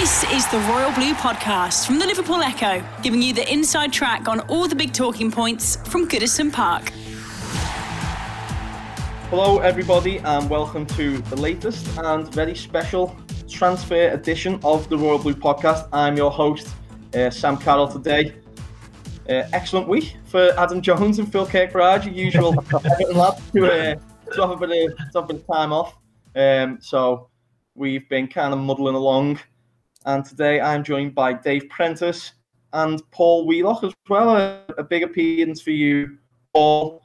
This is the Royal Blue Podcast from the Liverpool Echo, giving you the inside track on all the big talking points from Goodison Park. Hello, everybody, and welcome to the latest and very special transfer edition of the Royal Blue Podcast. I'm your host, uh, Sam Carroll, today. Uh, excellent week for Adam Jones and Phil Kirkbride, your usual lad, to, uh, to, have a bit of, to have a bit of time off. Um, so we've been kind of muddling along and today I'm joined by Dave Prentice and Paul Wheelock as well. A, a big appearance for you, Paul.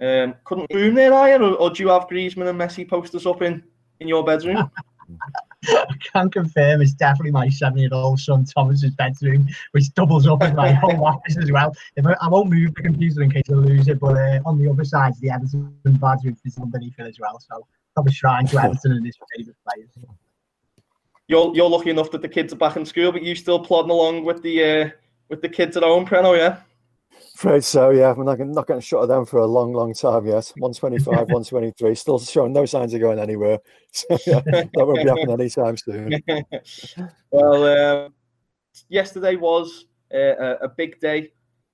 Um, couldn't room there, are? Or, or, do you have Griezmann and Messi posters up in, in your bedroom? I can confirm it's definitely my seven-year-old son Thomas's bedroom, which doubles up as my whole office as well. If I, I, won't move the computer in case I lose it, but uh, on the other side, the Everton badge is underneath it as well. So probably shrine to Everton and his favourite players you're you're lucky enough that the kids are back in school, but you still plodding along with the uh, with the kids at home, Preno, yeah. Afraid so, yeah. We're not, not getting shut of them for a long, long time yet. 125, 123, still showing no signs of going anywhere. So, yeah, that won't be happening anytime soon. well, uh, yesterday was uh, a big day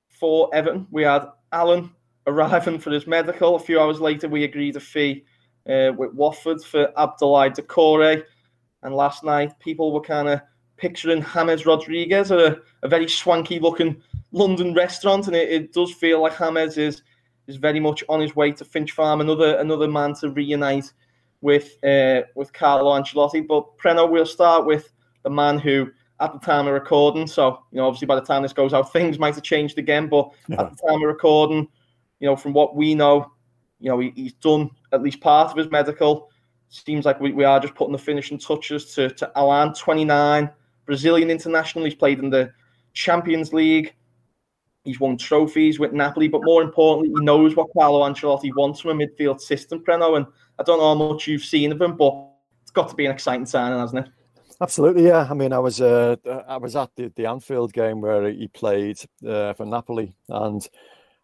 for Everton. We had Allan arriving for his medical. A few hours later, we agreed a fee uh, with Watford for Abdoulaye Doucouré. And last night, people were kind of picturing James Rodriguez at a, a very swanky looking London restaurant. And it, it, does feel like James is is very much on his way to Finch Farm, another another man to reunite with uh, with Carlo Ancelotti. But Preno, we'll start with the man who, at the time of recording, so you know, obviously by the time this goes out, things might have changed again. But yeah. at the time of recording, you know, from what we know, you know, he, he's done at least part of his medical seems like we, we are just putting the finishing touches to, to Allan, 29, Brazilian international. He's played in the Champions League. He's won trophies with Napoli, but more importantly, he knows what Carlo Ancelotti wants from a midfield system, Preno. And I don't know how much you've seen of him, but it's got to be an exciting signing, hasn't it? Absolutely, yeah. I mean, I was uh, I was at the, the Anfield game where he played uh, for Napoli, and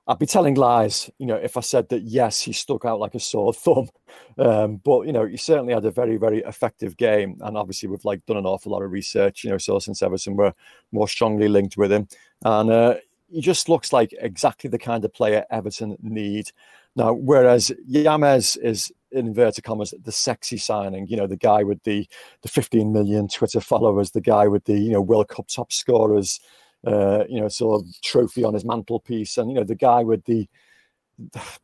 I'd be telling lies, you know, if I said that yes, he stuck out like a sore thumb. Um, but you know, he certainly had a very, very effective game, and obviously we've like done an awful lot of research, you know, so since Everton were more strongly linked with him, and uh, he just looks like exactly the kind of player Everton need. Now, whereas James is in inverted commas the sexy signing, you know, the guy with the the 15 million Twitter followers, the guy with the you know World Cup top scorers uh, you know, sort of trophy on his mantelpiece, and you know, the guy with the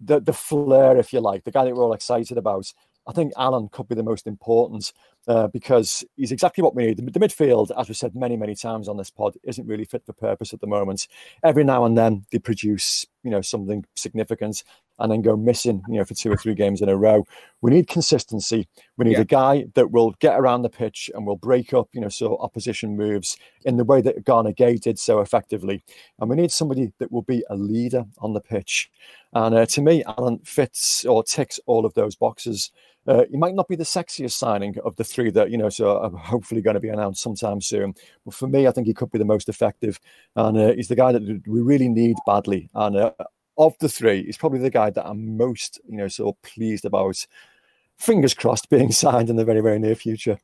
the the flair, if you like, the guy that we're all excited about. I think Allan could be the most important uh, because he's exactly what we need. The, the, midfield, as we said many, many times on this pod, isn't really fit for purpose at the moment. Every now and then they produce, you know, something significant and then go missing, you know, for two or three games in a row. We need consistency. We need yeah. a guy that will get around the pitch and will break up, you know, so opposition moves in the way that Gana Gueye did so effectively. And we need somebody that will be a leader on the pitch. And uh, to me, Allan fits or ticks all of those boxes. Uh, he might not be the sexiest signing of the three that you know, so are hopefully going to be announced sometime soon. But for me, I think he could be the most effective, and uh, he's the guy that we really need badly. And uh, of the three, he's probably the guy that I'm most, you know, so pleased about. Fingers crossed, being signed in the very, very near future.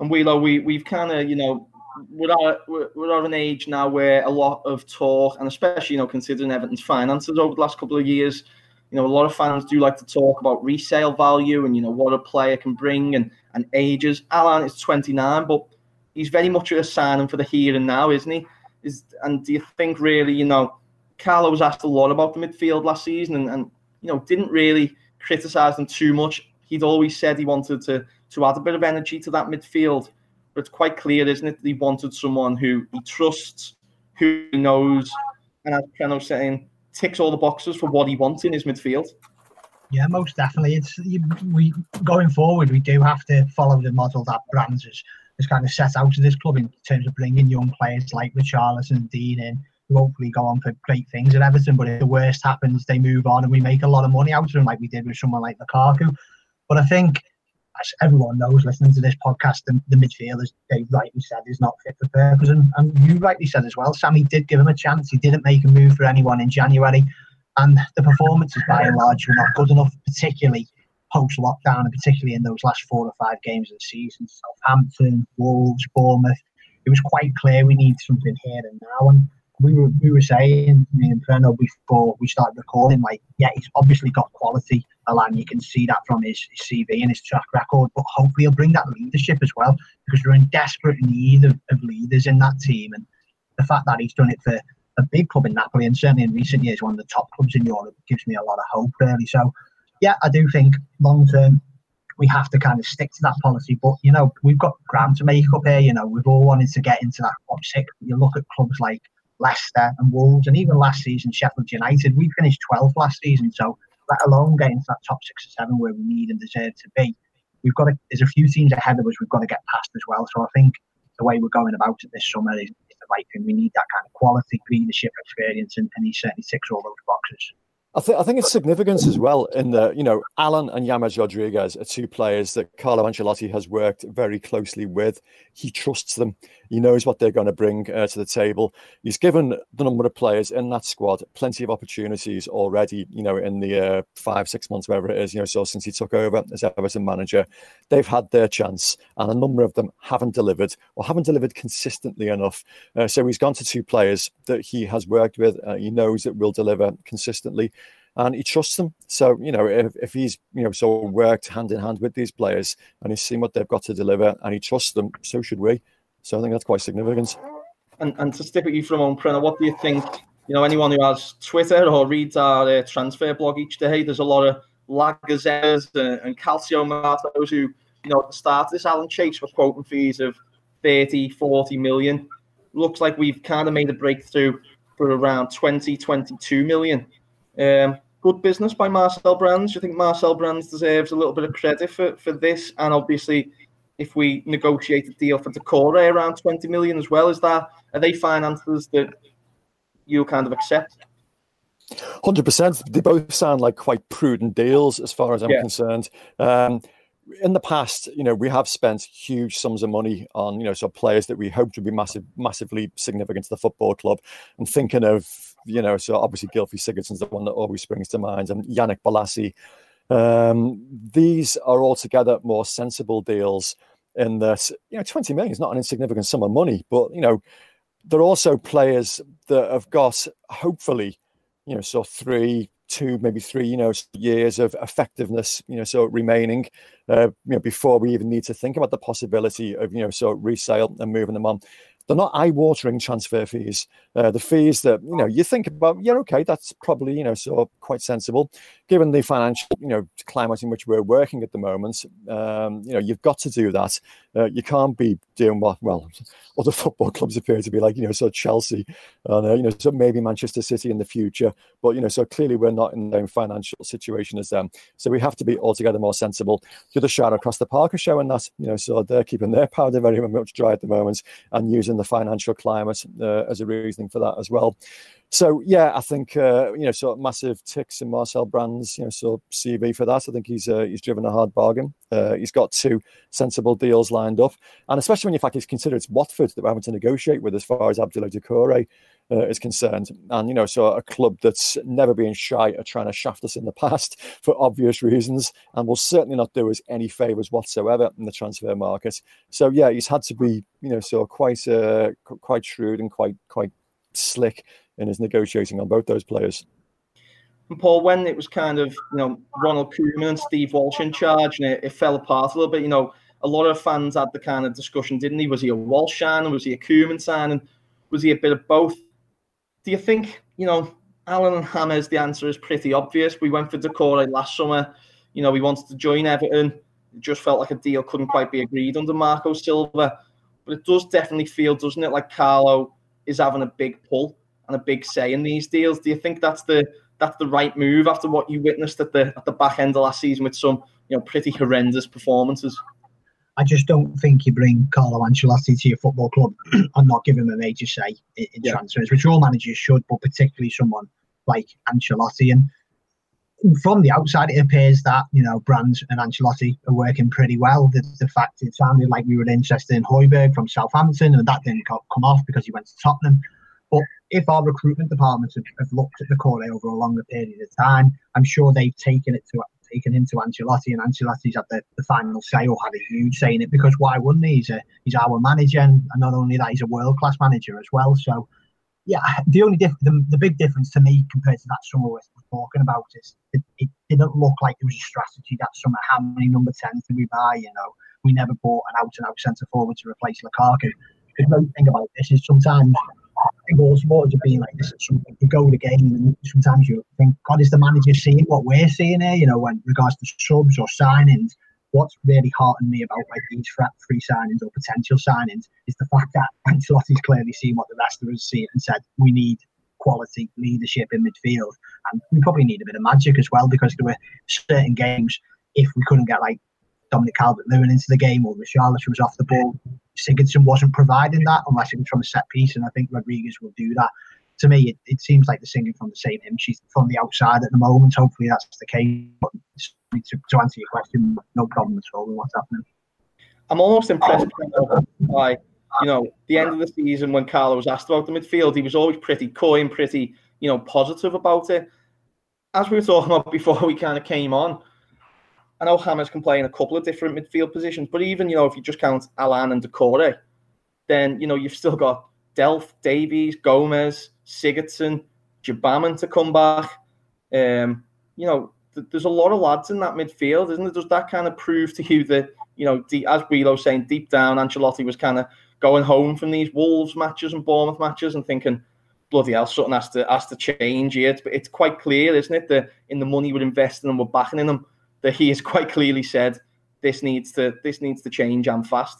And Wheeler, we we've kind of, you know, we're at, we're at an age now where a lot of talk, and especially, you know, considering Everton's finances over the last couple of years, you know, a lot of fans do like to talk about resale value and, you know, what a player can bring and, and ages. Allan is 29, but he's very much a signing for the here and now, isn't he? Is And do you think really, you know, Carlo was asked a lot about the midfield last season and, and you know, didn't really criticise them too much. He'd always said he wanted to to add a bit of energy to that midfield. But it's quite clear, isn't it, that he wanted someone who he trusts, who knows, and as was saying, ticks all the boxes for what he wants in his midfield. Yeah, most definitely. It's we going forward. We do have to follow the model that Brands has, has kind of set out to this club in terms of bringing young players like Richarlison and Dean in, hopefully go on for great things at Everton. But if the worst happens, they move on and we make a lot of money out of them, like we did with someone like Lukaku. But I think, as everyone knows, listening to this podcast, the, the midfield, as Dave rightly said, is not fit for purpose. And, and you rightly said as well, Sammy did give him a chance. He didn't make a move for anyone in January. And the performances, by and large, were not good enough, particularly post lockdown, and particularly in those last four or five games of the season. Southampton, Wolves, Bournemouth. It was quite clear we need something here and now. And we were we were saying, me and Preno, before we started recording, like, yeah, he's obviously got quality, Allan. You can see that from his, his CV and his track record. But hopefully, he'll bring that leadership as well, because we're in desperate need of, of leaders in that team. And the fact that he's done it for a big club in Napoli and certainly in recent years one of the top clubs in Europe gives me a lot of hope really. So yeah, I do think long term we have to kind of stick to that policy. But you know, we've got ground to make up here. You know, we've all wanted to get into that top six. You look at clubs like Leicester and Wolves, and even last season Sheffield United. We finished 12th last season, so let alone get into that top six or seven where we need and deserve to be. We've got to, there's a few teams ahead of us. We've got to get past as well. So I think the way we're going about it this summer is the right thing. We need that kind of quality leadership experience, and, and he certainly ticks all those boxes. I think I think it's significance as well in the you know Allan and James Rodriguez are two players that Carlo Ancelotti has worked very closely with. He trusts them. He knows what they're going to bring uh, to the table. He's given the number of players in that squad plenty of opportunities already. You know, in the uh, five six months whatever it is, you know, so since he took over as Everton manager, they've had their chance, and a number of them haven't delivered or haven't delivered consistently enough. Uh, so he's gone to two players that he has worked with. Uh, he knows that will deliver consistently and he trusts them. So you know, if, if he's you know so worked hand in hand with these players and he's seen what they've got to deliver and he trusts them, so should we. So I think that's quite significant. And and to stick with you for a moment, what do you think? You know, anyone who has Twitter or reads our uh, transfer blog each day, there's a lot of La Gazzettas and, and Calciomercatos who, you know, at the start of this, Allan Chase was quoting fees of 30, 40 million. Looks like we've kind of made a breakthrough for around 20, 22 million. Um, good business by Marcel Brands. Do you think Marcel Brands deserves a little bit of credit for, for this? And obviously, if we negotiate a deal for Doucouré around 20 million as well, is that are they finances that you kind of accept? Hundred percent. They both sound like quite prudent deals, as far as I'm yeah. concerned. Um, in the past, you know, we have spent huge sums of money on, you know, so players that we hoped would be massive, massively significant to the football club. I'm thinking of, you know, so obviously Gylfi Sigurdsson's the one that always springs to mind, and Yannick Bolasie. Um, these are altogether more sensible deals in that, you know, 20 million is not an insignificant sum of money, but, you know, they're also players that have got, hopefully, you know, so three, two, maybe three, you know, years of effectiveness, you know, so remaining, uh, you know, before we even need to think about the possibility of, you know, so resale and moving them on they're not eye-watering transfer fees. Uh, the fees that you know you think about, yeah, okay, that's probably you know of quite sensible, given the financial you know climate in which we're working at the moment. Um, you know, you've got to do that. Uh, you can't be doing what well other football clubs appear to be like, you know, so Chelsea, and uh, you know, so maybe Manchester City in the future. But you know, so clearly we're not in the same financial situation as them. So we have to be altogether more sensible. The other shout across the park are showing that, you know, so they're keeping their powder very much dry at the moment and using the financial climate uh, as a reasoning for that as well. So yeah, I think uh, you know, sort of massive ticks in Marcel Brands, you know, so CV for that. I think he's uh, he's driven a hard bargain. Uh, he's got two sensible deals lined up, and especially when you fact it's considered it's Watford that we're having to negotiate with as far as Abdoulaye Doucouré uh, is concerned. And you know, so a club that's never been shy at trying to shaft us in the past for obvious reasons, and will certainly not do us any favors whatsoever in the transfer market. So yeah, he's had to be you know, so quite uh, quite shrewd and quite quite slick in his negotiating on both those players. And Paul, when it was kind of you know Ronald Koeman and Steve Walsh in charge, and it, it, fell apart a little bit. You know, a lot of fans had the kind of discussion, didn't he? Was he a Walsh sign? Was he a Koeman sign? And was he a bit of both? Do you think you know and James? The answer is pretty obvious. We went for Doucouré last summer. You know, we wanted to join Everton. It just felt like a deal couldn't quite be agreed under Marco Silva. But it does definitely feel, doesn't it, like Carlo is having a big pull and a big say in these deals. Do you think that's the that's the right move after what you witnessed at the at the back end of last season with some you know pretty horrendous performances. I just don't think you bring Carlo Ancelotti to your football club and not give him a major say in, in yeah. transfers, which all managers should, but particularly someone like Ancelotti. And from the outside, it appears that you know Brands and Ancelotti are working pretty well. The, the fact it sounded like we were interested in Højbjerg from Southampton, and that didn't come off because he went to Tottenham. But if our recruitment departments have, have looked at the core over a longer period of time, I'm sure they've taken it to taken into Ancelotti, and Ancelotti's had the, the final say or had a huge say in it because why wouldn't he? He's, a, he's our manager, and not only that, he's a world class manager as well. So, yeah, the only diff- the, the big difference to me compared to that summer we're, talking about is it, it, didn't look like there was a strategy that summer. How many number 10s did we buy? You know, we never bought an out and out centre forward to replace Lukaku. The great thing about this is sometimes I think all supporters are being like this at something. You go to the game and sometimes you think, God, is the manager seeing what we're seeing here? You know, when regards to subs or signings. What's really heartened me about like these free signings or potential signings is the fact that Ancelotti's clearly seen what the rest of us see and said we need quality leadership in midfield, and we probably need a bit of magic as well because there were certain games if we couldn't get like Dominic Calvert-Lewin into the game or Richarlison was off the ball, Sigurdsson wasn't providing that unless it was from a set piece, and I think Rodriguez will do that. To me, it, it seems like they're singing from the same hymn. She's from the outside at the moment. Hopefully, that's the case. But to, to answer your question, no problem at all with what's happening. I'm almost impressed by you know the end of the season when Carlo was asked about the midfield. He was always pretty coy and pretty you know positive about it. As we were talking about before we kind of came on, I know James can play in a couple of different midfield positions, but even you know if you just count Allan and Doucouré, then you know you've still got Delph, Davies, Gomes, Sigurdsson, Gbamin to come back. Um, you know, th- there's a lot of lads in that midfield, isn't it? Does that kind of prove to you that you know, de- as Wheelo saying, deep down, Ancelotti was kind of going home from these Wolves matches and Bournemouth matches and thinking, bloody hell, something has to has to change here. It's, it's quite clear, isn't it, that in the money we're investing and we're backing in them, that he has quite clearly said this needs to this needs to change and fast.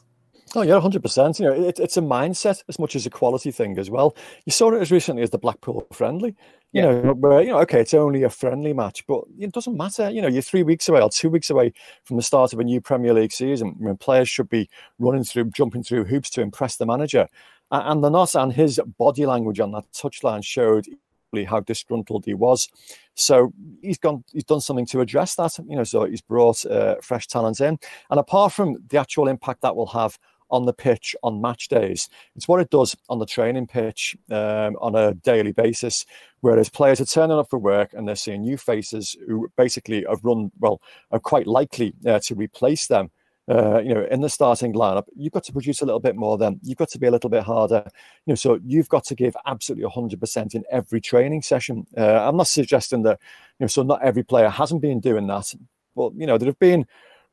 Oh yeah, hundred percent. You know, it, it's a mindset as much as a quality thing as well. You saw it as recently as the Blackpool friendly. You yeah. know, where you know, okay, it's only a friendly match, but it doesn't matter. You know, you're three weeks away or two weeks away from the start of a new Premier League season when players should be running through, jumping through hoops to impress the manager, and they're not. And his body language on that touchline showed how disgruntled he was. So he's gone. He's done something to address that. You know, so he's brought uh, fresh talent in, and apart from the actual impact that will have on the pitch on match days. It's what it does on the training pitch um, on a daily basis, whereas players are turning up for work and they're seeing new faces who basically have run, well, are quite likely uh, to replace them. Uh, you know, in the starting lineup, you've got to produce a little bit more. Then you've got to be a little bit harder. You know, so you've got to give absolutely 100% in every training session. Uh, I'm not suggesting that, you know, so not every player hasn't been doing that, but you know, there have been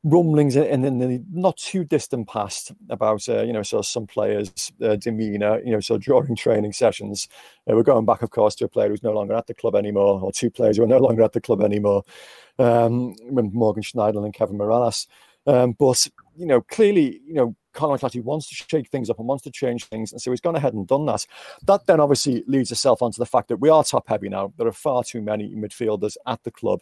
rumblings in, in, the not too distant past about uh, you know so some players uh, demeanor you know so during training sessions uh, we're going back of course to a player who's no longer at the club anymore or two players who are no longer at the club anymore um, Morgan Schneiderlin and Kevin Mirallas um, but you know clearly you know Carlo Ancelotti wants to shake things up and wants to change things, and so he's gone ahead and done that. That then obviously leads itself onto the fact that we are top heavy now. There are far too many midfielders at the club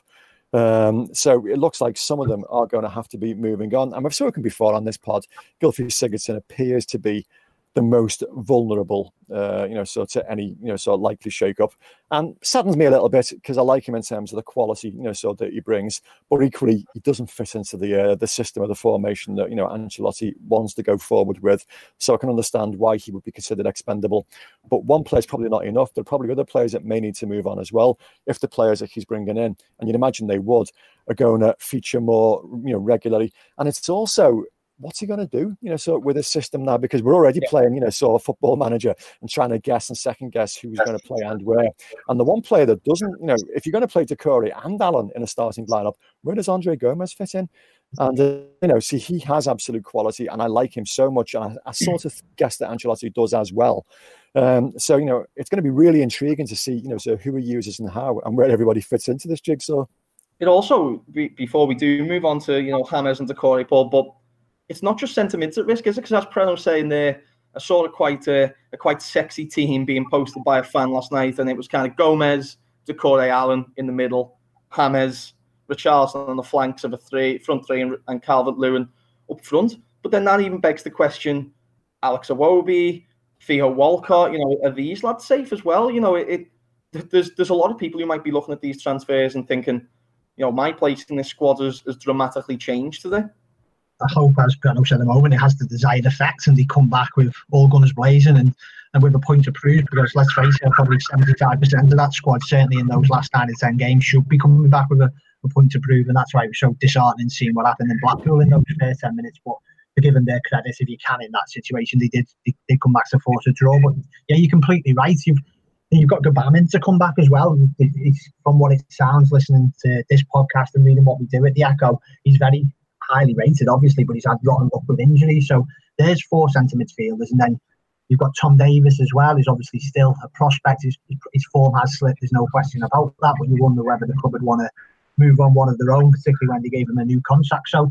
um, so it looks like some of them are going to have to be moving on. And we've spoken before on this pod. Gylfi Sigurdsson appears to be the most vulnerable, uh, you know, so to any, you know, sort of likely shake-up. And saddens me a little bit because I like him in terms of the quality, you know, so that he brings, but equally he doesn't fit into the uh, the system of the formation that you know Ancelotti wants to go forward with. So I can understand why he would be considered expendable. But one player is probably not enough. There are probably other players that may need to move on as well. If the players that he's bringing in, and you'd imagine they would, are going to feature more, you know, regularly. And it's also what's he going to do? You know, so with his system now, because we're already yeah. playing, you know, sort of football manager and trying to guess and second guess who's going to play and where. And the one player that doesn't, you know, if you're going to play Doucouré and Allan in a starting lineup, where does Andre Gomes fit in? And uh, you know, see, he has absolute quality, and I like him so much. And I, I sort of guess that Ancelotti does as well. Um, so you know, it's going to be really intriguing to see, you know, so who he uses and how, and where everybody fits into this jigsaw. It also, before we do move on to you know Hammers and Doucouré, Paul, but it's not just mids at risk, is it? Because as Preno saying there, I saw a quite a, a, quite sexy team being posted by a fan last night, and it was kind of Gomes, Doucouré Allan in the middle, James, Richarlison on the flanks of a three front three, and, and Calvert Lewin up front. But then that even begs the question: Alex Iwobi, Theo Walcott, you know, are these lads safe as well? You know, it, it there's there's a lot of people who might be looking at these transfers and thinking, you know, my place in this squad has, has dramatically changed today. I hope, as Preno said at the moment, it has the desired effect and they come back with all guns blazing and, and with a point to prove. Because let's face it, probably 75% of that squad, certainly in those last nine or 10 games, should be coming back with a, a point to prove. And that's why it was so disheartening seeing what happened in Blackpool in those first 10 minutes. But to give them their credit, if you can, in that situation, they did they, they come back to force a draw. But yeah, you're completely right. You've you've got Gbamin to come back as well. From what it sounds, listening to this podcast and reading what we do at the Echo, he's very highly rated, obviously, but he's had rotten luck with injuries. So there's four centre midfielders, and then you've got Tom Davies as well. He's obviously still a prospect. His, his form has slipped. There's no question about that. But you wonder whether the club would want to move on one of their own, particularly when they gave him a new contract. So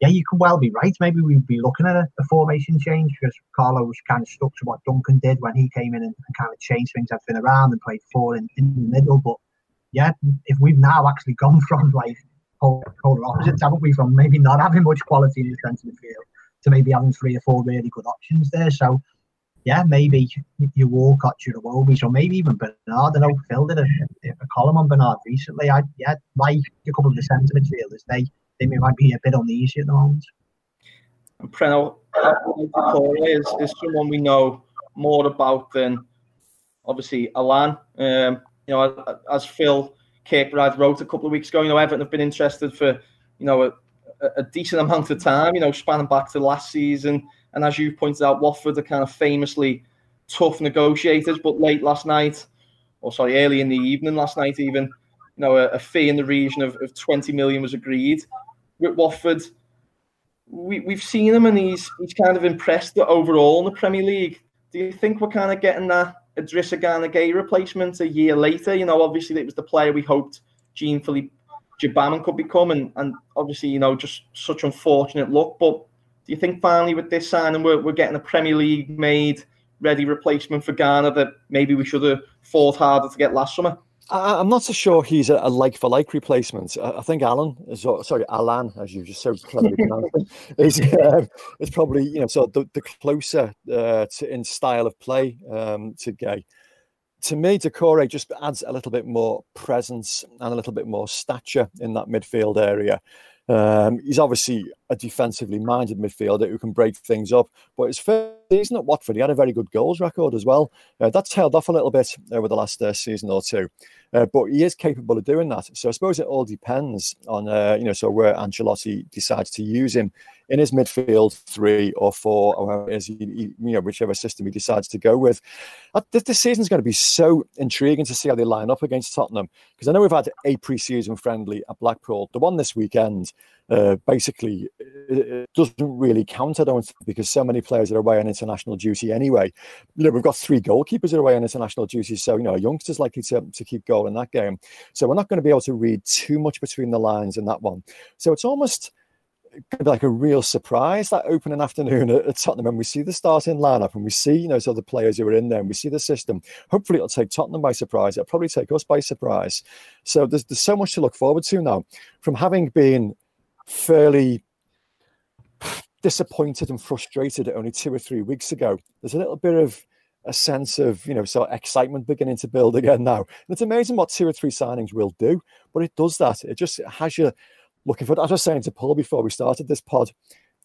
yeah, you could well be right. Maybe we'd be looking at a, a formation change because Carlo was kind of stuck to what Duncan did when he came in and, and kind of changed things everything around and played four in, in the middle. But yeah, if we've now actually gone from like polar opposites, haven't we? From maybe not having much quality in the defensive field to maybe having three or four really good options there. So yeah, maybe you Walcott, you Iwobi, so maybe even Bernard. I know Phil did a, a column on Bernard recently. I yeah, like a couple of the centre midfielders, they they might be a bit uneasy at the moment. And Preno is, is someone we know more about than obviously Allan. Um, you know, as Phil Kirkbride wrote a couple of weeks ago, you know, Everton have been interested for, you know, a, a decent amount of time, you know, spanning back to last season. And as you pointed out, Watford are kind of famously tough negotiators, but late last night, or sorry, early in the evening last night, even, you know, a, a fee in the region of, of 20 million was agreed with Watford. We, we've seen him and he's he's kind of impressed overall in the Premier League. Do you think we're kind of getting that Idrissa Gana replacement a year later? You know, obviously it was the player we hoped Jean Philippe Gbamin could become, and, and obviously, you know, just such unfortunate luck. But do you think finally with this signing we're, we're getting a Premier League made ready replacement for Gana that maybe we should have fought harder to get last summer? I, am not so sure he's a, like for like replacement. I, I, think Alan is sorry, Alan, as you just so cleverly pronounced is um, is probably you know so the, the closer uh, to in style of play um, to Gueye. To me, Doucouré just adds a little bit more presence and a little bit more stature in that midfield area. Um, he's obviously a defensively minded midfielder who can break things up. But his first season at Watford, he had a very good goals record as well. Uh, that's tailed off a little bit over the last uh, season or two. Uh, but he is capable of doing that. So I suppose it all depends on, uh, you know, so where Ancelotti decides to use him in his midfield three or four, or he, you know, whichever system he decides to go with. Uh, this, this season is going to be so intriguing to see how they line up against Tottenham because I know we've had a pre-season friendly at Blackpool. The one this weekend uh, basically it doesn't really count, I don't think, because so many players are away on international duty anyway. You know, we've got three goalkeepers that are away on international duty, so you know, youngsters likely to, to keep goal in that game. So we're not going to be able to read too much between the lines in that one. So it's almost like a real surprise that opening afternoon at, Tottenham and we see the starting lineup and we see you know players who are in there and we see the system hopefully it'll take Tottenham by surprise it'll probably take us by surprise so there's, there's so much to look forward to now from having been fairly disappointed and frustrated only two or three weeks ago. There's a little bit of a sense of, you know, sort of excitement beginning to build again now. And it's amazing what two or three signings will do, but it does that. It just has you looking for, as I was saying to Paul before we started this pod,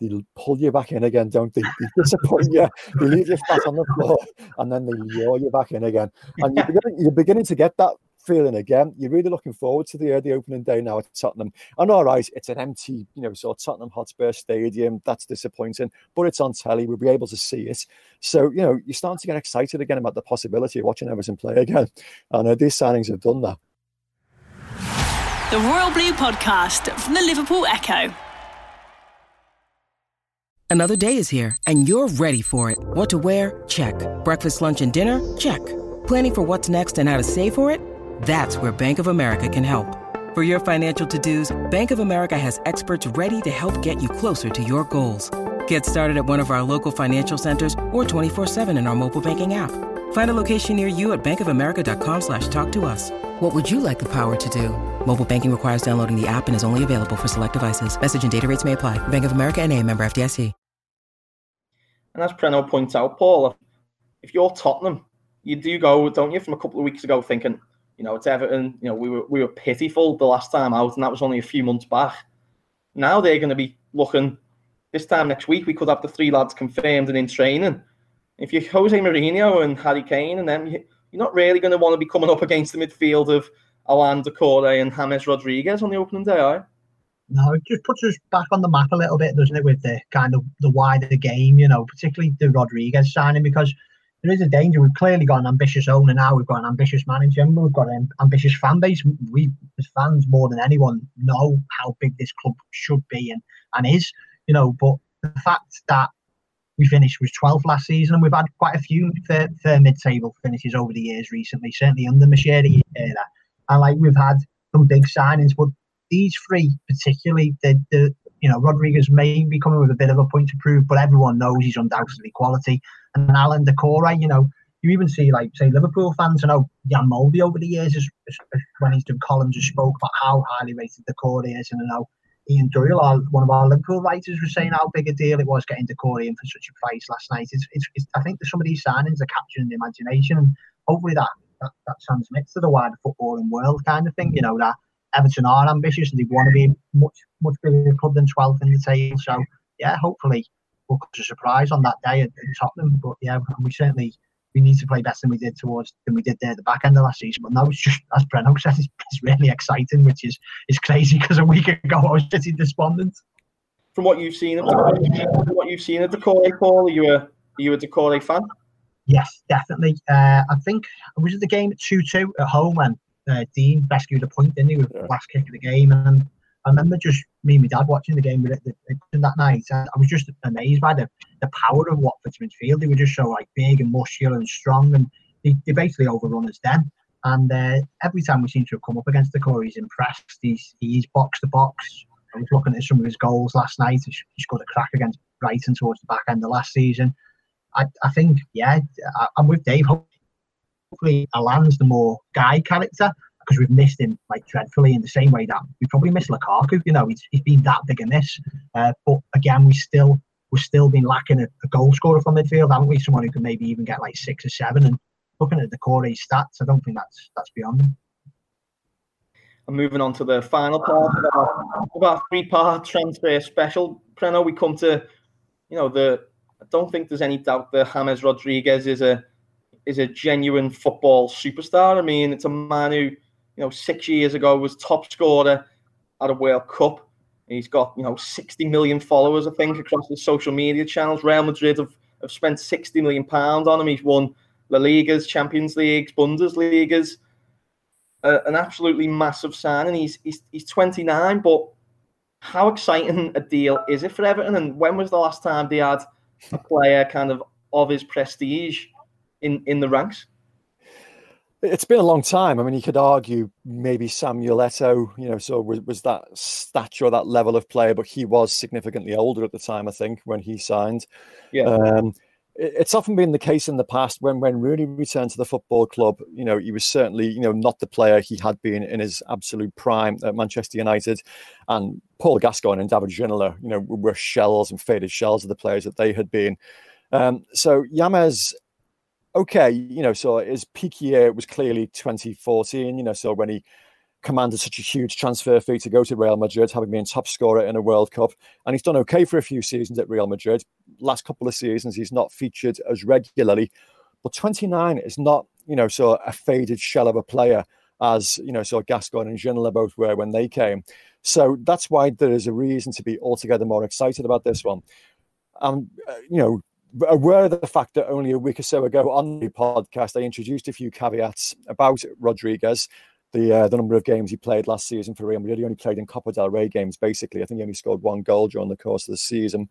they pull you back in again, don't they? They disappoint you, they leave you flat on the floor, and then they lure you back in again. And you're beginning, you're beginning to get that feeling again. You're really looking forward to the uh, the opening day now at Tottenham. And all right, it's an empty, you know, sort of Tottenham Hotspur Stadium. That's disappointing, but it's on telly. We'll be able to see it. So you know, you're starting to get excited again about the possibility of watching Everton play again. And uh, these signings have done that. The Royal Blue Podcast from the Liverpool Echo. Another day is here, and you're ready for it. What to wear? Check. Breakfast, lunch, and dinner? Check. Planning for what's next and how to save for it? That's where Bank of America can help. For your financial to-dos, Bank of America has experts ready to help get you closer to your goals. Get started at one of our local financial centers or 24-7 in our mobile banking app. Find a location near you at bankofamerica.com slash talk to us. What would you like the power to do? Mobile banking requires downloading the app and is only available for select devices. Message and data rates may apply. Bank of America and a member FDIC. And as Preno points out, Paul, if you're Tottenham, you do go, don't you, from a couple of weeks ago thinking, you know, it's Everton, you know, we were we were pitiful the last time out, and that was only a few months back. Now they're going to be looking this time next week. We could have the three lads confirmed and in training. If you're Jose Mourinho and Harry Kane, and then you're not really going to want to be coming up against the midfield of Allan Doucouré and James Rodriguez on the opening day, are you? No, it just puts us back on the map a little bit, doesn't it, with the kind of the wider game, you know, particularly the Rodriguez signing, because there is a danger. We've clearly got an ambitious owner now. We've got an ambitious manager. And We've got an ambitious fan base. We, as fans, more than anyone, know how big this club should be and, and is, you know. But the fact that we finished was 12th last season, and we've had quite a few fair, fair mid-table finishes over the years recently, certainly under Moshiri era. And like we've had some big signings, but these three particularly, the you know Rodriguez may be coming with a bit of a point to prove, but everyone knows he's undoubtedly quality. And Allan Doucouré, you know, you even see like say Liverpool fans. I know Jan Molby over the years, is, is, when he's done columns, has spoke about how highly rated Doucouré is, and I know Ian Doyle, our, one of our Liverpool writers, was saying how big a deal it was getting Doucouré in for such a price last night. It's, it's, it's, I think that some of these signings are capturing the imagination, and hopefully that, that, that transmits to the wider footballing world kind of thing. You know that Everton are ambitious and they want to be much much bigger club than 12th in the table. So yeah, hopefully we'll come a surprise on that day at, at Tottenham. But yeah, we certainly we need to play better than we did towards than we did there at the back end of last season. But now it's just as Preno said, it's, it's really exciting, which is is crazy because a week ago I was sitting despondent. From what you've seen of the, what you've seen of Doucouré, Paul, are you a are you a Doucouré fan? Yes, definitely. Uh, I think I was at the game at two two at home when uh, Dean rescued a point, didn't he, with the last kick of the game, and I remember just me and my dad watching the game with it that night. I was just amazed by the, the power of Watford's midfield. They were just so like big and muscular and strong, and they, they basically overrun us then. And uh, every time we seem to have come up against Doucouré, he's impressed. He's he's box to box. I was looking at some of his goals last night. He scored a crack against Brighton towards the back end of last season. I, I think, yeah, I, I'm with Dave. Hopefully, Allan's the more guy character because we've missed him like dreadfully in the same way that we probably missed Lukaku. You know, he's, he's been that big a miss. Uh, but again, we still we've still been lacking a, a, goal scorer from midfield, haven't we? Someone who can maybe even get like six or seven. And looking at Doucouré stats, I don't think that's that's beyond him. And moving on to the final part of our, of our three-part transfer special, Preno, we come to, you know, the. I don't think there's any doubt that James Rodriguez is a is a genuine football superstar. I mean, it's a man who you know, six years ago was top scorer at a World Cup. He's got, you know, 60 million followers, I think, across the social media channels. Real Madrid have, have spent 60 million pounds on him. He's won La Ligas, Champions Leagues, Bundesligas. Uh, an absolutely massive signing. He's, he's he's 29, but how exciting a deal is it for Everton? And when was the last time they had a player kind of of his prestige in, in the ranks? It's been a long time. I mean, you could argue maybe Samuel Eto'o, you know, so was, was that stature, that level of player, but he was significantly older at the time, I think, when he signed. Yeah. Um, it's often been the case in the past when when Rooney returned to the football club. You know, he was certainly you know not the player he had been in his absolute prime at Manchester United, and Paul Gascoigne and David Ginola, you know, were shells and faded shells of the players that they had been. Um, so James okay, you know, so his peak year was clearly 2014, you know, so when he commanded such a huge transfer fee to go to Real Madrid, having been top scorer in a World Cup. And he's done okay for a few seasons at Real Madrid. Last couple of seasons, he's not featured as regularly. But 29 is not, you know, so a faded shell of a player as, you know, so Gascoigne and Ginola both were when they came. So that's why there is a reason to be altogether more excited about this one. Um, uh, you know, aware of the fact that only a week or so ago on the podcast, I introduced a few caveats about Rodriguez, the uh, the number of games he played last season for Real Madrid. He only played in Copa del Rey games, basically. I think he only scored one goal during the course of the season.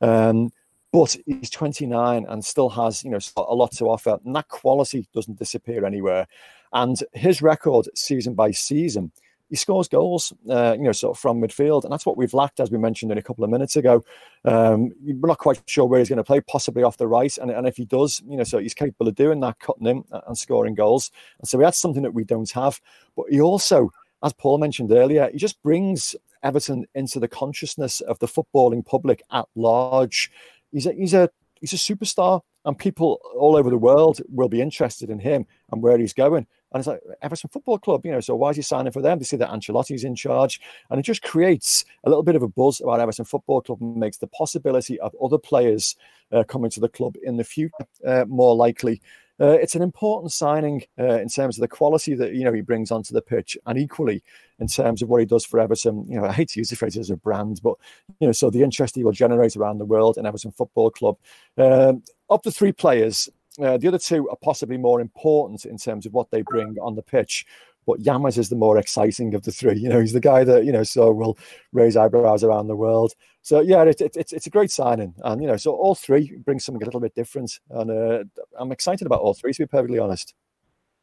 Um, but he's 29 and still has, you know, a lot to offer. And that quality doesn't disappear anywhere. And his record, season by season, he scores goals, uh, you know, sort of from midfield, and that's what we've lacked, as we mentioned in a couple of minutes ago. Um, we're not quite sure where he's going to play, possibly off the right, and, and if he does, you know, so he's capable of doing that, cutting in and scoring goals. And so that's something that we don't have. But he also, as Paul mentioned earlier, he just brings Everton into the consciousness of the footballing public at large. He's a, he's a he's a superstar, and people all over the world will be interested in him and where he's going. And it's like Everton Football Club, you know, so why is he signing for them? They see that Ancelotti's in charge. And it just creates a little bit of a buzz about Everton Football Club and makes the possibility of other players uh, coming to the club in the future uh, more likely. Uh, it's an important signing uh, in terms of the quality that you know he brings onto the pitch, and equally in terms of what he does for Everton. You know, I hate to use the phrase as a brand, but you know, so the interest he will generate around the world in Everton Football Club. Um, of the three players, uh, the other two are possibly more important in terms of what they bring on the pitch. But James is the more exciting of the three. You know, he's the guy that you know so will raise eyebrows around the world. So yeah, it, it, it's it's a great signing, and you know, so all three bring something a little bit different, and uh, I'm excited about all three. To be perfectly honest.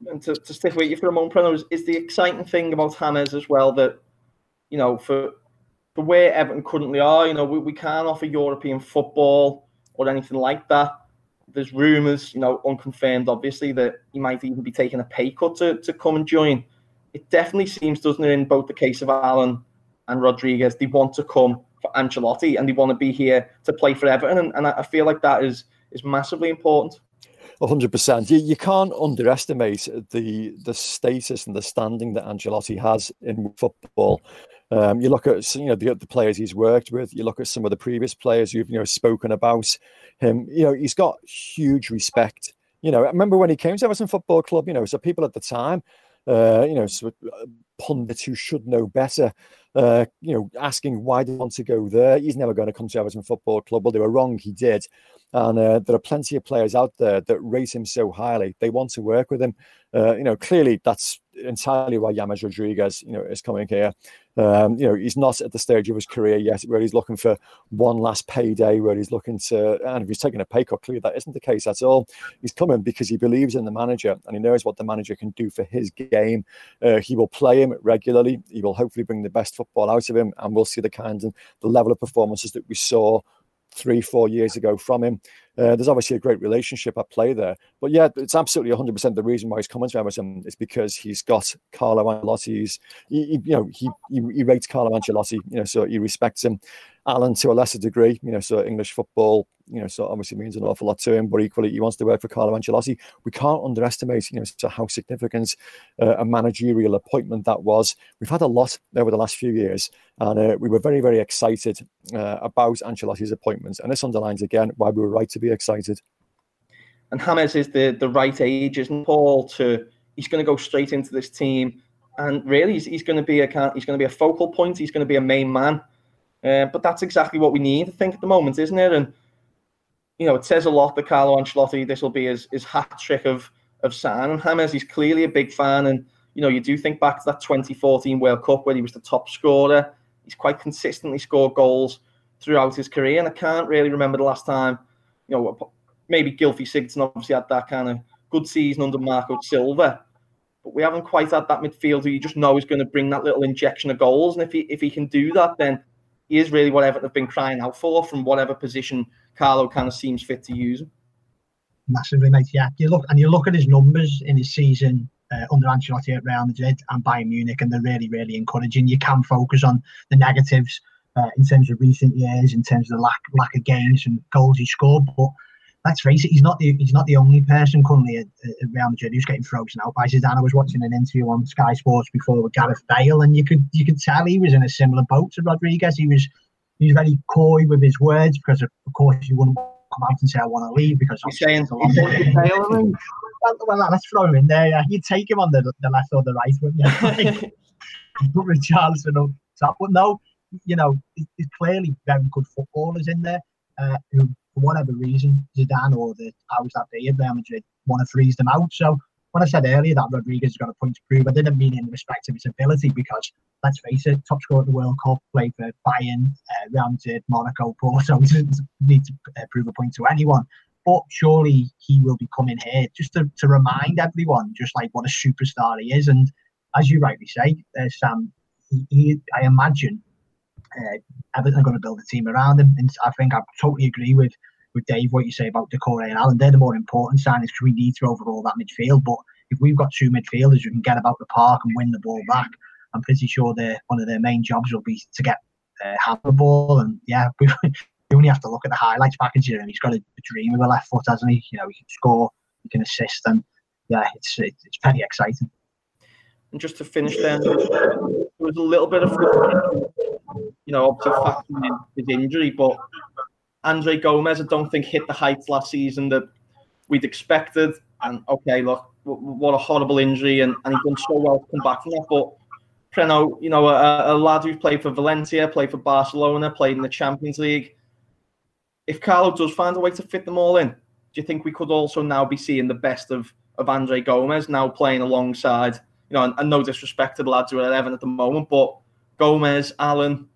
And to, to stick with you for a moment, Preno, is, the exciting thing about James as well that you know for for where Everton currently are, you know, we, we can't offer European football or anything like that there's rumours, you know, unconfirmed, obviously, that he might even be taking a pay cut to, to come and join. It definitely seems, doesn't it, in both the case of Allan and Rodriguez, they want to come for Ancelotti and they want to be here to play for Everton. And, and I feel like that is is massively important. 100%. You, you can't underestimate the the status and the standing that Ancelotti has in football. Um, you look at you know the, the players he's worked with. You look at some of the previous players who've you know spoken about him. You know he's got huge respect. You know, I remember when he came to Everton Football Club. You know, so people at the time, uh, you know, so uh, pundits who should know better, uh, you know, asking why they want to go there. He's never going to come to Everton Football Club. Well, they were wrong. He did. And uh, there are plenty of players out there that rate him so highly. They want to work with him. Uh, you know, clearly that's entirely why James Rodriguez, you know, is coming here. Um, you know, he's not at the stage of his career yet where he's looking for one last payday, where he's looking to, and if he's taking a pay cut, clearly that isn't the case at all. He's coming because he believes in the manager and he knows what the manager can do for his game. Uh, he will play him regularly. He will hopefully bring the best football out of him, and we'll see the kind and the level of performances that we saw three, four years ago from him. Uh, there's obviously a great relationship at play there. But yeah, it's absolutely 100% the reason why he's coming to Everton is because he's got Carlo Ancelotti's, he, he, you know, he, he, he rates Carlo Ancelotti, you know, so he respects him. Allan to a lesser degree, you know, so English football, you know, so obviously means an awful lot to him, but equally he wants to work for Carlo Ancelotti. We can't underestimate, you know, so how significant uh, a managerial appointment that was. We've had a lot over the last few years, and uh, we were very, very excited uh, about Ancelotti's appointments, and this underlines again why we were right to be excited. And James is the the right age, isn't Paul? To he's going to go straight into this team, and really he's, he's going to be a he's going to be a focal point. He's going to be a main man. Uh, but that's exactly what we need, I think, at the moment, isn't it? And you know, it says a lot that Carlo Ancelotti this will be his, his hat trick of of San and James. He's clearly a big fan, and you know, you do think back to that 2014 World Cup where he was the top scorer. He's quite consistently scored goals throughout his career, and I can't really remember the last time. You know, maybe Gylfi Sigurdsson obviously had that kind of good season under Marco Silva, but we haven't quite had that midfield who you just know is going to bring that little injection of goals. And if he if he can do that, then he is really what Everton have been crying out for from whatever position Carlo kind of seems fit to use. Massively, mate. Yeah, you look and you look at his numbers in his season uh, under Ancelotti at Real Madrid and Bayern Munich, and they're really, really encouraging. You can focus on the negatives uh, in terms of recent years, in terms of the lack lack of games and goals he scored, but let's face it, he's not the he's not the only person currently at, at Real Madrid who's getting frozen out by Zidane. I was watching an interview on Sky Sports before with Gareth Bale, and you could you could tell he was in a similar boat to Rodriguez. He was he was very coy with his words because of, of course you wouldn't come out and say I want to leave because I'm saying a lot Bale. Well, let's throw him in there. Yeah. You'd take him on the, the left or the right, wouldn't you? Put Richarlison up top. But no, you know, he's clearly very good footballers in there uh, who for whatever reason, Zidane or the powers that be at Real Madrid want to freeze them out. So when I said earlier that Rodriguez has got a point to prove, I didn't mean in respect of his ability because let's face it, top scorer at the World Cup, played for Bayern, uh, Real Madrid, Monaco, Porto. He doesn't need to uh, prove a point to anyone. But surely he will be coming here just to, to remind everyone just like what a superstar he is. And as you rightly say, uh, Sam, he, he, I imagine uh, Everton are going to build a team around him. And I think I totally agree with with Dave what you say about Doucouré and Allan. They're the more important signings because we need to overhaul that midfield. But if we've got two midfielders who can get about the park and win the ball back, I'm pretty sure their one of their main jobs will be to get uh, have the ball. And yeah, we, only have to look at the highlights package here, and he's got a, a dream of a left foot, hasn't he? You know, he can score, he can assist, and yeah, it's it's, very exciting. And just to finish then, there was a little bit of, you know, obviously factoring in his injury, but Andre Gomes, I don't think hit the heights last season that we'd expected. And okay, look, what a horrible injury, and, and he's done so well to come back from that. But Preno, you know, a, a lad who's played for Valencia, played for Barcelona, played in the Champions League. If Carlo does find a way to fit them all in, do you think we could also now be seeing the best of, of Andre Gomes now playing alongside, you know, and, and no disrespect to the lads who are 11 at the moment, but Gomes, Allan,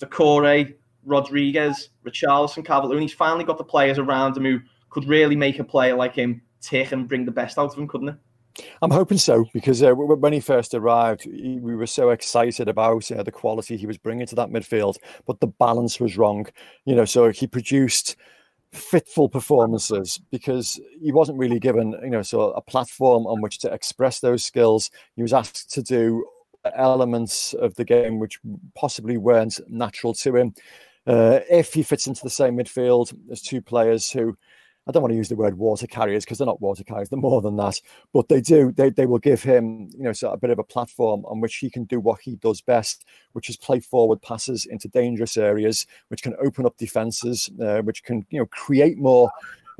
Doucouré, Rodriguez, Richarlison, Calvert-Lewin, he's finally got the players around him who could really make a player like him tick and bring the best out of him, couldn't it? I'm hoping so because uh, when he first arrived, he, we were so excited about uh, the quality he was bringing to that midfield, but the balance was wrong. You know, so he produced fitful performances because he wasn't really given, you know, so a platform on which to express those skills. He was asked to do elements of the game which possibly weren't natural to him. Uh, if he fits into the same midfield as two players who I don't want to use the word water carriers because they're not water carriers; they're more than that. But they do they they will give him you know so a bit of a platform on which he can do what he does best, which is play forward passes into dangerous areas, which can open up defenses, uh, which can you know create more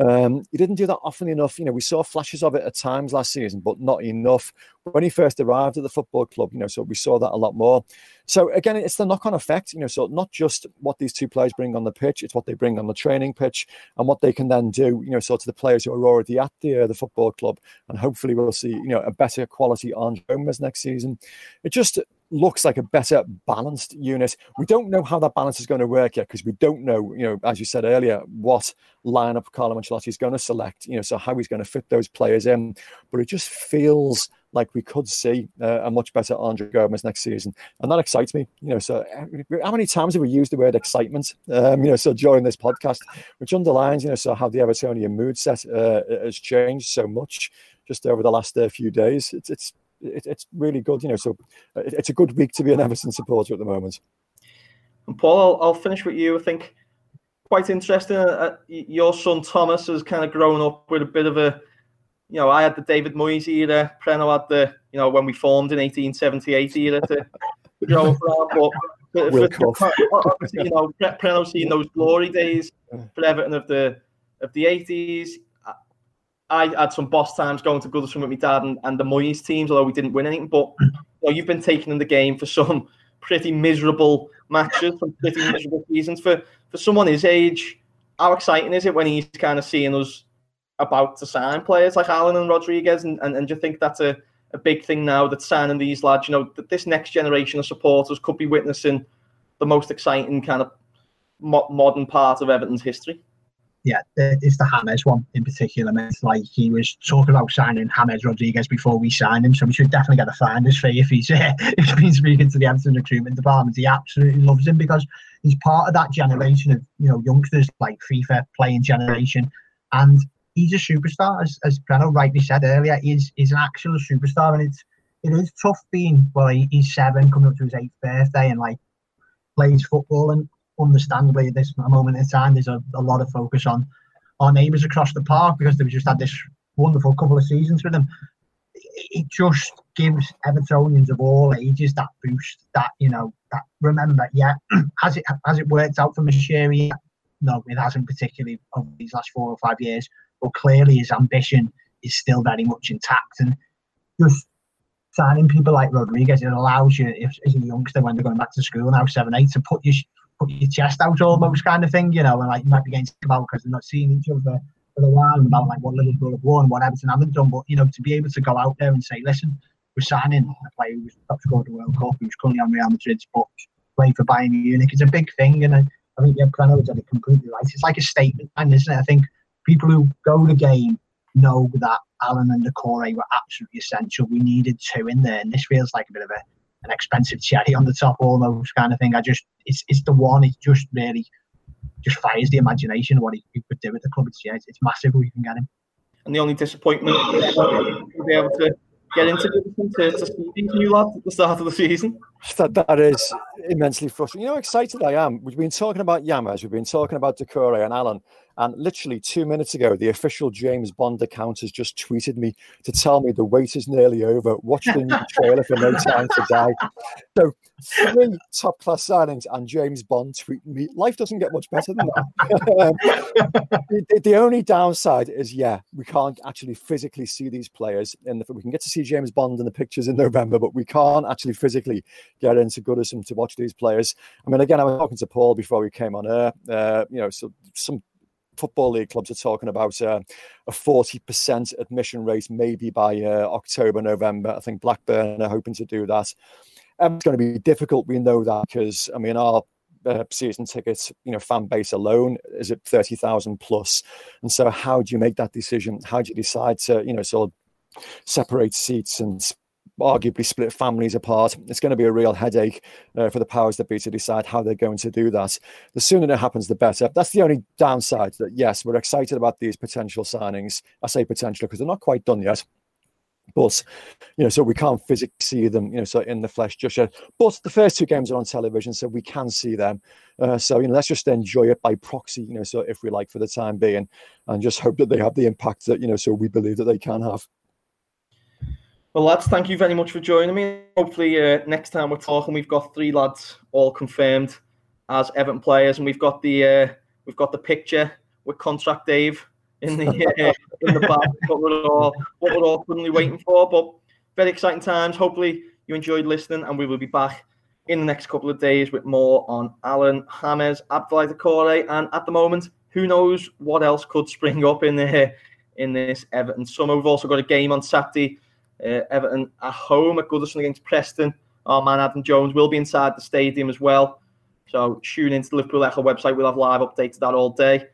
um, he didn't do that often enough. You know, we saw flashes of it at times last season, but not enough. When he first arrived at the football club, you know, so we saw that a lot more. So again, it's the knock-on effect. You know, so not just what these two players bring on the pitch, it's what they bring on the training pitch and what they can then do. You know, so to the players who are already at the uh, the football club, and hopefully we'll see you know a better quality on Gomes next season. It just looks like a better balanced unit. We don't know how that balance is going to work yet because we don't know, you know, as you said earlier, what lineup Carlo Ancelotti is going to select, you know, so how he's going to fit those players in. But it just feels like we could see uh, a much better Andre Gomes next season, and that excites me. You know, so uh, how many times have we used the word excitement? Um, you know, so during this podcast, which underlines, you know, so how the Evertonian mood set uh, has changed so much just over the last uh, few days. It's it's it, it's really good. You know, so it, it's a good week to be an Everton supporter at the moment. And Paul, I'll, I'll finish with you. I think quite interesting. Uh, your son Thomas has kind of grown up with a bit of a, you know, I had the David Moyes era. Preno had the, you know, when we formed in 1878 era to grow up. But for, for, you know, Preno seen those glory days for Everton of the of the 80s. I had some boss times going to Goodison with my dad and, and the Moyes teams, although we didn't win anything. But you know, you've been taking in the game for some pretty miserable matches, some pretty miserable seasons. For for someone his age, how exciting is it when he's kind of seeing us about to sign players like Allan and Rodriguez? And, and, and do you think that's a, a big thing now that signing these lads, you know, that this next generation of supporters could be witnessing the most exciting kind of mo- modern part of Everton's history? Yeah, it's the James one in particular. It's like he was talking about signing James Rodriguez before we signed him, so we should definitely get a finder's fee if he's uh, if he's been speaking to the Everton recruitment department. He absolutely loves him because he's part of that generation of you know youngsters like FIFA playing generation, and he's a superstar. As as Preno rightly said earlier, he's he's an actual superstar, and it's it is tough being well. He's seven, coming up to his eighth birthday, and like plays football and understandably at this moment in time, there's a, a lot of focus on our neighbours across the park because they've just had this wonderful couple of seasons with them. It just gives Evertonians of all ages that boost, that you know, that remember, yeah, has it has it worked out for Moshiri? No, it hasn't particularly over these last four or five years. But clearly, his ambition is still very much intact, and just signing people like Rodriguez, it allows you, if, as a youngster, when they're going back to school now, seven, eight, to put your put your chest out almost kind of thing, you know, and like you might be getting about because they're not seeing each other for a while and about like what Liverpool have won, what Everton haven't done. But you know, to be able to go out there and say, listen, we're signing a player who's top scorer the World Cup, who's currently on Real Madrid's books, playing for Bayern Munich, it's a big thing. And I, I think yeah, Preno said it completely right. It's like a statement, and isn't it? I think people who go to the game know that Allan and the Doucouré were absolutely essential. We needed two in there, and this feels like a bit of a an expensive cherry on the top almost kind of thing. I just it's it's the one. It just really just fires the imagination what he, he could do with the club. It's yeah, it's, it's massive we can get him. And the only disappointment is be able to get into to, to new lads at the start of the season. That, that is immensely frustrating. You know how excited I am? We've been talking about Jammers, we've been talking about Doucouré and Allan, and literally two minutes ago, the official James Bond account has just tweeted me to tell me the wait is nearly over. Watch the new trailer for No Time to Die. So three top class signings and James Bond tweeting me. Life doesn't get much better than that. Um, the, the, only downside is, yeah, we can't actually physically see these players. In the, we can get to see James Bond in the pictures in November, but we can't actually physically get into Goodison to watch these players. I mean, again, I was talking to Paul before we came on air. Uh, you know, so some football league clubs are talking about uh, a 40% admission rate maybe by uh, October, November. I think Blackburn are hoping to do that. Um, it's going to be difficult. We know that because, I mean, our uh, season tickets, you know, fan base alone is at 30,000 plus. And so how do you make that decision? How do you decide to, you know, sort of separate seats and arguably split families apart. It's going to be a real headache uh, for the powers that be to decide how they're going to do that. The sooner it happens, the better. That's the only downside. That yes, we're excited about these potential signings. I say potential because they're not quite done yet. But you know, so we can't physically see them, you know, so in the flesh just yet. But the first two games are on television, so we can see them. Uh, so you know, let's just enjoy it by proxy, you know, so if we like for the time being, and just hope that they have the impact that you know, so we believe that they can have. Well, lads, thank you very much for joining me. Hopefully, uh, next time we're talking, we've got three lads all confirmed as Everton players, and we've got the uh, we've got the picture with contract Dave in the uh, in the back. What we're all what we're all currently waiting for. But very exciting times. Hopefully, you enjoyed listening, and we will be back in the next couple of days with more on Allan Hammers, Abdoulaye Doucouré, and at the moment, who knows what else could spring up in the in this Everton summer. We've also got a game on Saturday uh, Everton at home at Goodison against Preston. Our man Adam Jones will be inside the stadium as well. So tune into the Liverpool Echo website. We'll have live updates of that all day.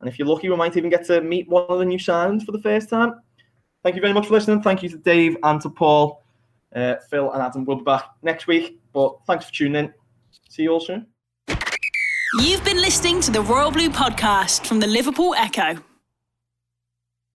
And if you're lucky, we might even get to meet one of the new signings for the first time. Thank you very much for listening. Thank you to Dave and to Paul. Uh, Phil and Adam will be back next week. But thanks for tuning in. See you all soon. You've been listening to the Royal Blue podcast from the Liverpool Echo.